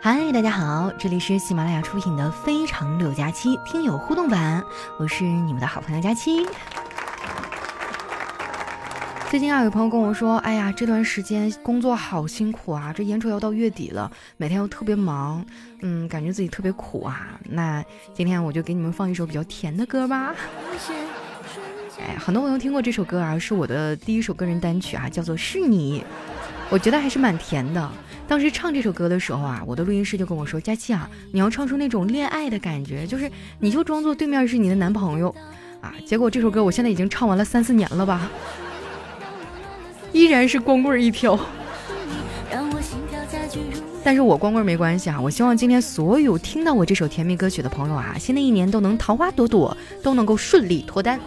嗨，大家好，这里是喜马拉雅出品的《非常六加七》听友互动版，我是你们的好朋友佳期。最近啊，有朋友跟我说，哎呀，这段时间工作好辛苦啊，这眼瞅要到月底了，每天又特别忙，嗯，感觉自己特别苦啊。那今天我就给你们放一首比较甜的歌吧。哎，很多朋友听过这首歌啊，是我的第一首个人单曲啊，叫做《是你》，我觉得还是蛮甜的。当时唱这首歌的时候啊，我的录音师就跟我说：“佳琪啊，你要唱出那种恋爱的感觉，就是你就装作对面是你的男朋友啊。”结果这首歌我现在已经唱完了三四年了吧。依然是光棍一条，但是我光棍没关系啊！我希望今天所有听到我这首甜蜜歌曲的朋友啊，新的一年都能桃花朵朵，都能够顺利脱单。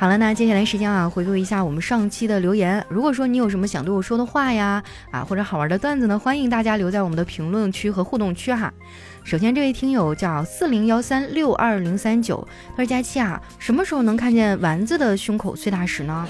好了，那接下来时间啊，回顾一下我们上期的留言。如果说你有什么想对我说的话呀，啊或者好玩的段子呢，欢迎大家留在我们的评论区和互动区哈。首先，这位听友叫四零幺三六二零三九，他说：“佳期啊，什么时候能看见丸子的胸口碎大石呢？”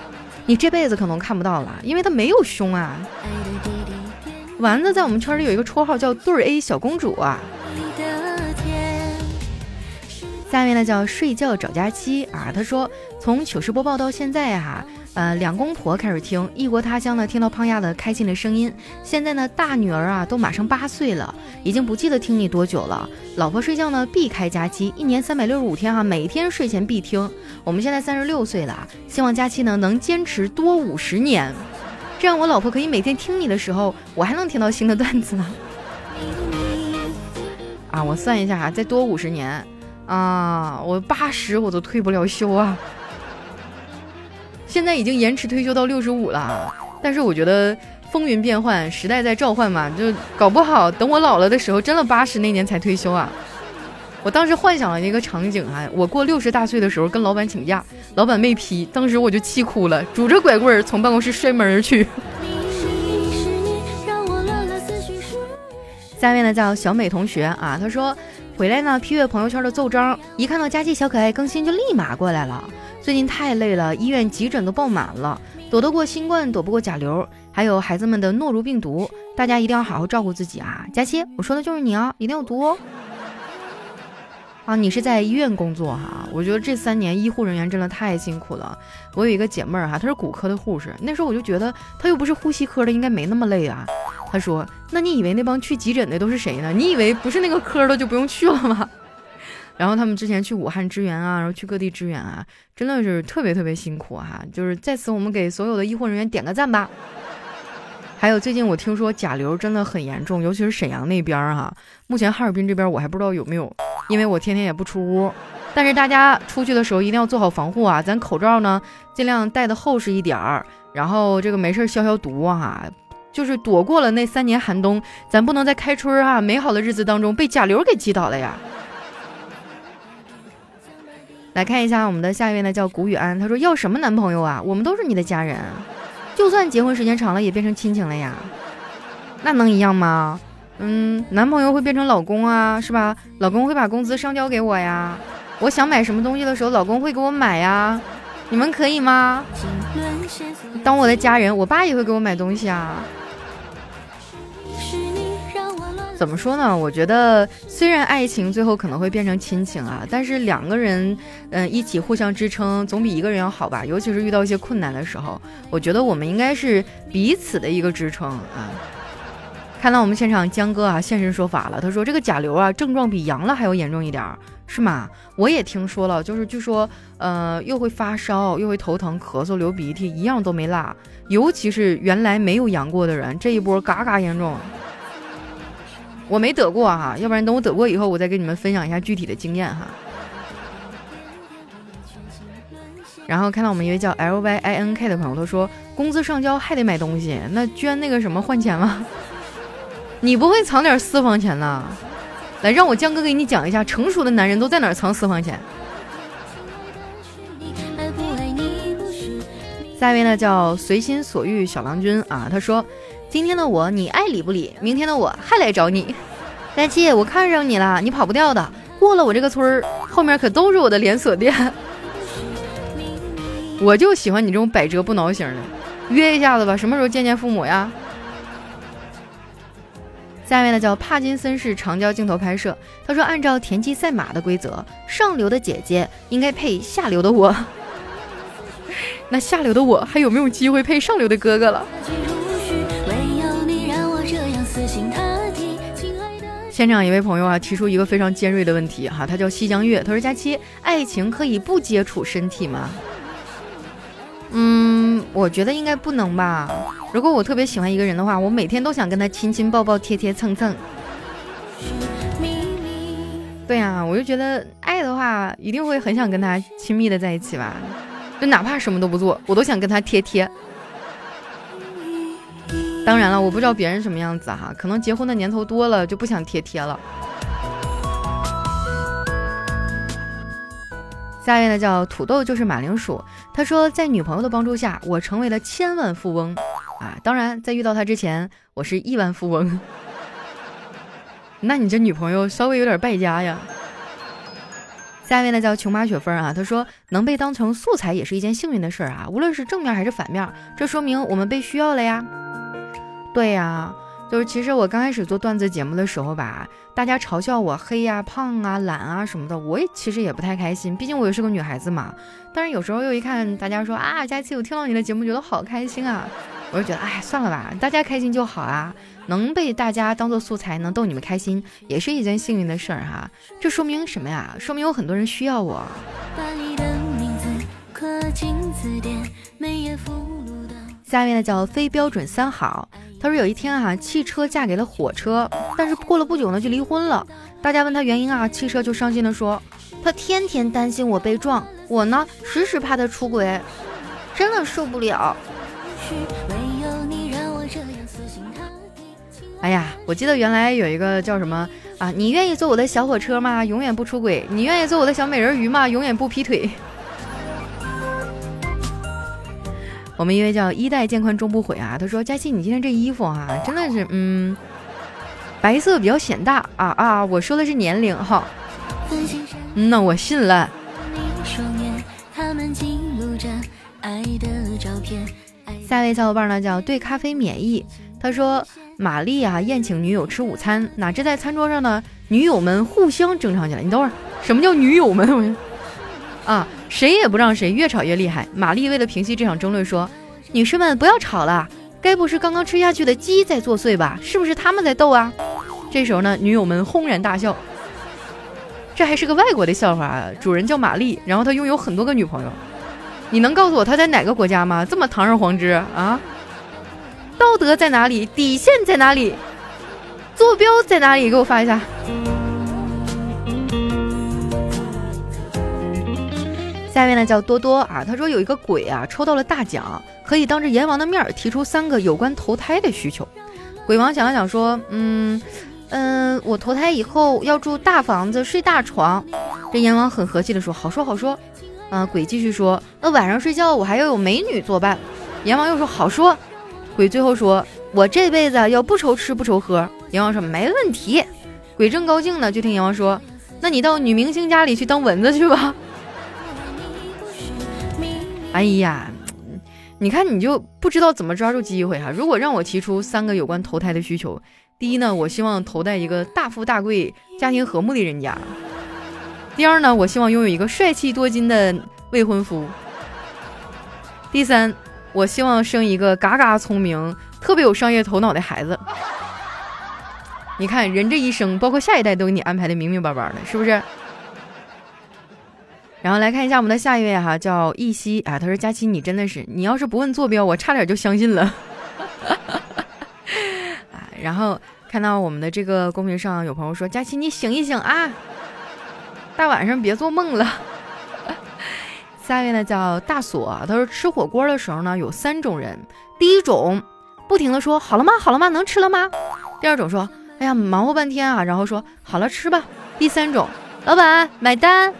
你这辈子可能看不到了，因为他没有胸啊。丸子在我们圈里有一个绰号叫“对儿 A 小公主”啊。下面呢叫睡觉找佳期啊，他说从糗事播报到现在啊。呃，两公婆开始听异国他乡呢，听到胖丫的开心的声音。现在呢，大女儿啊都马上八岁了，已经不记得听你多久了。老婆睡觉呢必开假期，一年三百六十五天哈，每天睡前必听。我们现在三十六岁了，希望佳期呢能坚持多五十年，这样我老婆可以每天听你的时候，我还能听到新的段子呢。啊，我算一下啊，再多五十年啊，我八十我都退不了休啊。现在已经延迟退休到六十五了，但是我觉得风云变幻，时代在召唤嘛，就搞不好等我老了的时候，真的八十那年才退休啊！我当时幻想了一个场景啊，我过六十大岁的时候跟老板请假，老板没批，当时我就气哭了，拄着拐棍儿从办公室摔门而去。下面呢叫小美同学啊，她说回来呢批阅朋友圈的奏章，一看到佳期小可爱更新就立马过来了。最近太累了，医院急诊都爆满了，躲得过新冠，躲不过甲流，还有孩子们的诺如病毒，大家一定要好好照顾自己啊！佳期，我说的就是你啊，一定要读哦。啊，你是在医院工作哈？我觉得这三年医护人员真的太辛苦了。我有一个姐妹儿哈，她是骨科的护士，那时候我就觉得她又不是呼吸科的，应该没那么累啊。他说：“那你以为那帮去急诊的都是谁呢？你以为不是那个科的就不用去了吗？” 然后他们之前去武汉支援啊，然后去各地支援啊，真的是特别特别辛苦哈。就是在此，我们给所有的医护人员点个赞吧。还有最近我听说甲流真的很严重，尤其是沈阳那边儿哈。目前哈尔滨这边我还不知道有没有，因为我天天也不出屋。但是大家出去的时候一定要做好防护啊，咱口罩呢尽量戴的厚实一点儿，然后这个没事消消毒啊，就是躲过了那三年寒冬，咱不能在开春啊美好的日子当中被甲流给击倒了呀。来看一下我们的下一位呢，叫谷雨安。他说要什么男朋友啊？我们都是你的家人，就算结婚时间长了，也变成亲情了呀。那能一样吗？嗯，男朋友会变成老公啊，是吧？老公会把工资上交给我呀。我想买什么东西的时候，老公会给我买呀。你们可以吗？当我的家人，我爸也会给我买东西啊。怎么说呢？我觉得虽然爱情最后可能会变成亲情啊，但是两个人嗯一起互相支撑，总比一个人要好吧。尤其是遇到一些困难的时候，我觉得我们应该是彼此的一个支撑啊。看到我们现场江哥啊现身说法了，他说这个甲流啊症状比阳了还要严重一点，是吗？我也听说了，就是据说呃又会发烧，又会头疼、咳嗽、流鼻涕，一样都没落。尤其是原来没有阳过的人，这一波嘎嘎严重。我没得过哈，要不然等我得过以后，我再跟你们分享一下具体的经验哈。然后看到我们一位叫 L Y I N K 的朋友，他说工资上交还得买东西，那捐那个什么换钱吗？你不会藏点私房钱呐？来，让我江哥给你讲一下，成熟的男人都在哪藏私房钱。下一位呢叫随心所欲小郎君啊，他说。今天的我你爱理不理，明天的我还来找你。佳期，我看上你了，你跑不掉的。过了我这个村儿，后面可都是我的连锁店。我就喜欢你这种百折不挠型的。约一下子吧，什么时候见见父母呀？下面呢叫帕金森式长焦镜头拍摄。他说，按照田忌赛马的规则，上流的姐姐应该配下流的我。那下流的我还有没有机会配上流的哥哥了？现场一位朋友啊提出一个非常尖锐的问题哈，他叫西江月，他说：“佳期，爱情可以不接触身体吗？”嗯，我觉得应该不能吧。如果我特别喜欢一个人的话，我每天都想跟他亲亲抱抱贴贴蹭蹭。对呀，我就觉得爱的话，一定会很想跟他亲密的在一起吧。就哪怕什么都不做，我都想跟他贴贴。当然了，我不知道别人什么样子哈，可能结婚的年头多了就不想贴贴了。下一位呢叫土豆就是马铃薯，他说在女朋友的帮助下，我成为了千万富翁啊！当然，在遇到他之前，我是亿万富翁。那你这女朋友稍微有点败家呀。下一位呢叫琼麻雪芬啊，他说能被当成素材也是一件幸运的事儿啊，无论是正面还是反面，这说明我们被需要了呀。对呀，就是其实我刚开始做段子节目的时候吧，大家嘲笑我黑呀、胖啊、懒啊什么的，我也其实也不太开心，毕竟我也是个女孩子嘛。但是有时候又一看大家说啊，佳琪，我听到你的节目觉得好开心啊，我就觉得哎，算了吧，大家开心就好啊，能被大家当做素材，能逗你们开心，也是一件幸运的事儿哈。这说明什么呀？说明有很多人需要我。下面呢叫非标准三好。他说有一天啊，汽车嫁给了火车，但是过了不久呢就离婚了。大家问他原因啊，汽车就伤心的说，他天天担心我被撞，我呢时时怕他出轨，真的受不了。哎呀，我记得原来有一个叫什么啊，你愿意坐我的小火车吗？永远不出轨。你愿意做我的小美人鱼吗？永远不劈腿。我们一位叫衣带渐宽终不悔啊，他说：“佳琪，你今天这衣服啊，真的是，嗯，白色比较显大啊啊！我说的是年龄哈，那我信了。”下一位小伙伴呢叫对咖啡免疫，他说：“玛丽啊宴请女友吃午餐，哪知在餐桌上呢，女友们互相争吵起来。你等会儿，什么叫女友们？啊？”谁也不让谁，越吵越厉害。玛丽为了平息这场争论，说：“女士们不要吵了，该不是刚刚吃下去的鸡在作祟吧？是不是他们在斗啊？”这时候呢，女友们轰然大笑。这还是个外国的笑话，主人叫玛丽，然后他拥有很多个女朋友。你能告诉我他在哪个国家吗？这么堂而皇之啊？道德在哪里？底线在哪里？坐标在哪里？给我发一下。下面呢叫多多啊，他说有一个鬼啊抽到了大奖，可以当着阎王的面提出三个有关投胎的需求。鬼王想了想说，嗯嗯，我投胎以后要住大房子，睡大床。这阎王很和气的说，好说好说。啊，鬼继续说，那晚上睡觉我还要有美女作伴。阎王又说好说。鬼最后说，我这辈子要不愁吃不愁喝。阎王说没问题。鬼正高兴呢，就听阎王说，那你到女明星家里去当蚊子去吧。哎呀，你看你就不知道怎么抓住机会哈！如果让我提出三个有关投胎的需求，第一呢，我希望投在一个大富大贵、家庭和睦的人家；第二呢，我希望拥有一个帅气多金的未婚夫；第三，我希望生一个嘎嘎聪明、特别有商业头脑的孩子。你看人这一生，包括下一代，都给你安排的明明白白的，是不是？然后来看一下我们的下一位哈，叫易西啊，他说：“佳琪，你真的是，你要是不问坐标，我差点就相信了。”啊，然后看到我们的这个公屏上有朋友说：“佳琪，你醒一醒啊，大晚上别做梦了。”下一位呢叫大锁，他说：“吃火锅的时候呢，有三种人，第一种不停的说好了吗？好了吗？能吃了吗？第二种说，哎呀，忙活半天啊，然后说好了吃吧。第三种，老板买单。”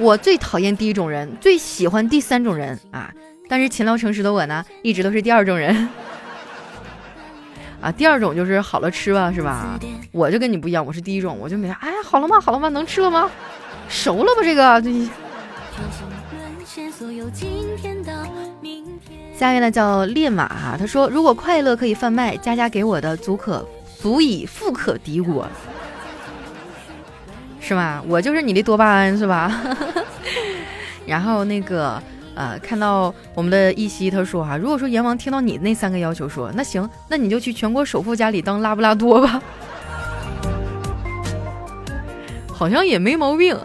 我最讨厌第一种人，最喜欢第三种人啊！但是勤劳诚实的我呢，一直都是第二种人 啊。第二种就是好了吃吧，是吧？我就跟你不一样，我是第一种，我就没哎，好了吗？好了吗？能吃了吗？熟了吧？这个。下一位呢叫烈马哈，他说如果快乐可以贩卖，佳佳给我的足可足以富可敌国，是吧？我就是你的多巴胺，是吧？然后那个呃，看到我们的一夕他说哈，如果说阎王听到你那三个要求，说那行，那你就去全国首富家里当拉布拉多吧，好像也没毛病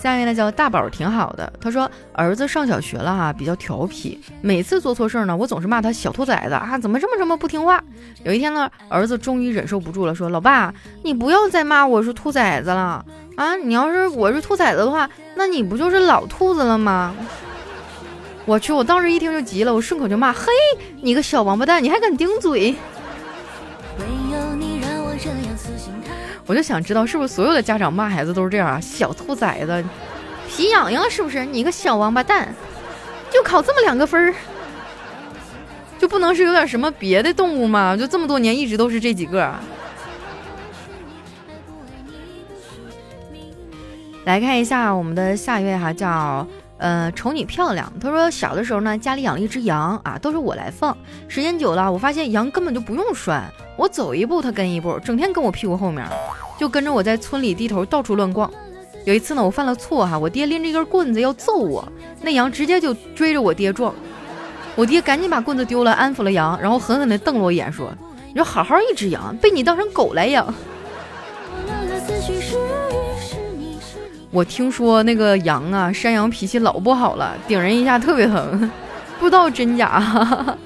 下面呢叫大宝，挺好的。他说儿子上小学了哈，比较调皮，每次做错事儿呢，我总是骂他小兔崽子啊，怎么这么这么不听话。有一天呢，儿子终于忍受不住了，说：“老爸，你不要再骂我是兔崽子了啊！你要是我是兔崽子的话，那你不就是老兔子了吗？”我去，我当时一听就急了，我顺口就骂：“嘿，你个小王八蛋，你还敢顶嘴！”我就想知道，是不是所有的家长骂孩子都是这样啊？小兔崽子，皮痒痒是不是？你个小王八蛋，就考这么两个分儿，就不能是有点什么别的动物吗？就这么多年一直都是这几个。来看一下我们的下一位哈，叫呃瞅你漂亮。他说小的时候呢，家里养了一只羊啊，都是我来放。时间久了，我发现羊根本就不用拴。我走一步，他跟一步，整天跟我屁股后面，就跟着我在村里地头到处乱逛。有一次呢，我犯了错哈，我爹拎着一根棍子要揍我，那羊直接就追着我爹撞。我爹赶紧把棍子丢了，安抚了羊，然后狠狠地瞪了我一眼，说：“你说好好一只羊，被你当成狗来养。”我听说那个羊啊，山羊脾气老不好了，顶人一下特别疼，不知道真假。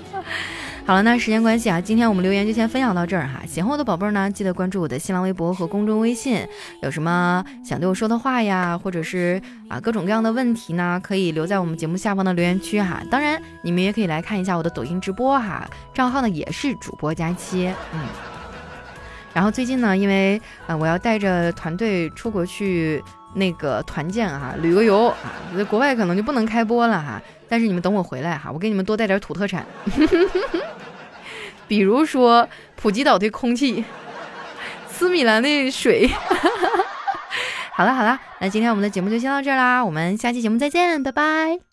好了，那时间关系啊，今天我们留言就先分享到这儿哈。喜欢我的宝贝儿呢，记得关注我的新浪微博和公众微信。有什么想对我说的话呀，或者是啊各种各样的问题呢，可以留在我们节目下方的留言区哈。当然，你们也可以来看一下我的抖音直播哈，账号呢也是主播佳期。嗯。然后最近呢，因为呃我要带着团队出国去那个团建哈，旅个游啊，在国外可能就不能开播了哈。但是你们等我回来哈，我给你们多带点土特产，比如说普吉岛的空气，斯米兰的水。好了好了，那今天我们的节目就先到这儿啦，我们下期节目再见，拜拜。